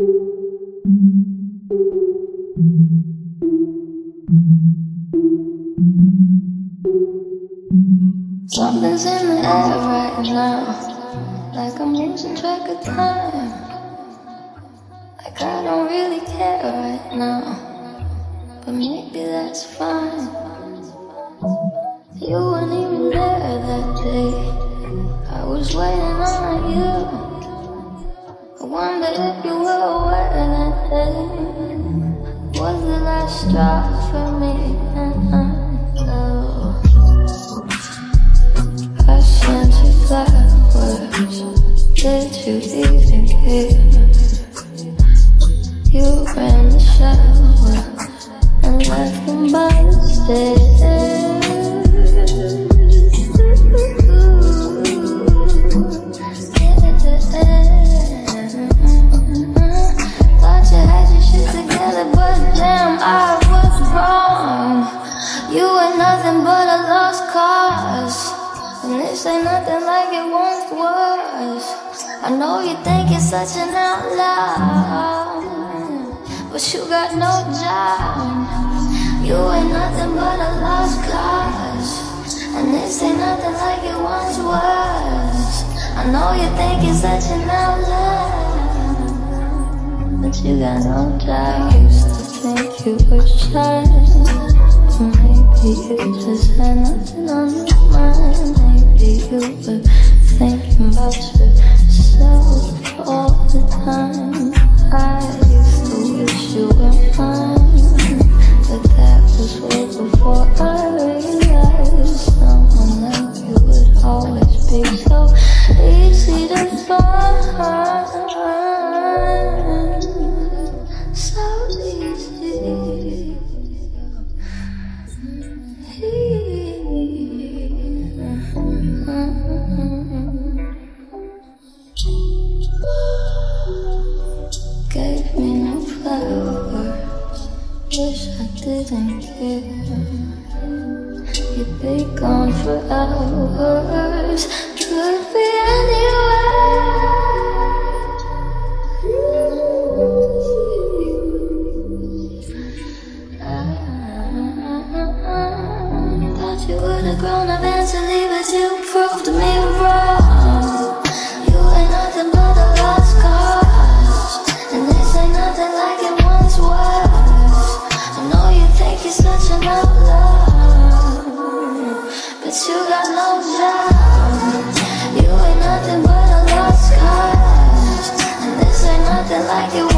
Something's in the air right now, like I'm losing track of time. Like I don't really care right now, but maybe that's fine. You weren't even there that day. I was waiting on you. I wonder if you was the last straw for me. Uh-uh. Oh. And I know. I sent you flowers. Did you even care? Nothing but a lost cause. And this ain't nothing like it once was. I know you think you're such an outlaw, but you got no job. You ain't nothing but a lost cause. And this ain't nothing like it once was. I know you think you're such an outlaw, but you got no job. I used to think you were shy. Maybe you just had nothing on your mind. Maybe you were thinking about thank You'd be gone for hours, could be anywhere. I thought you would have grown eventually, but you proved to me. you got no job. You ain't nothing but a lost cause. And this ain't nothing like it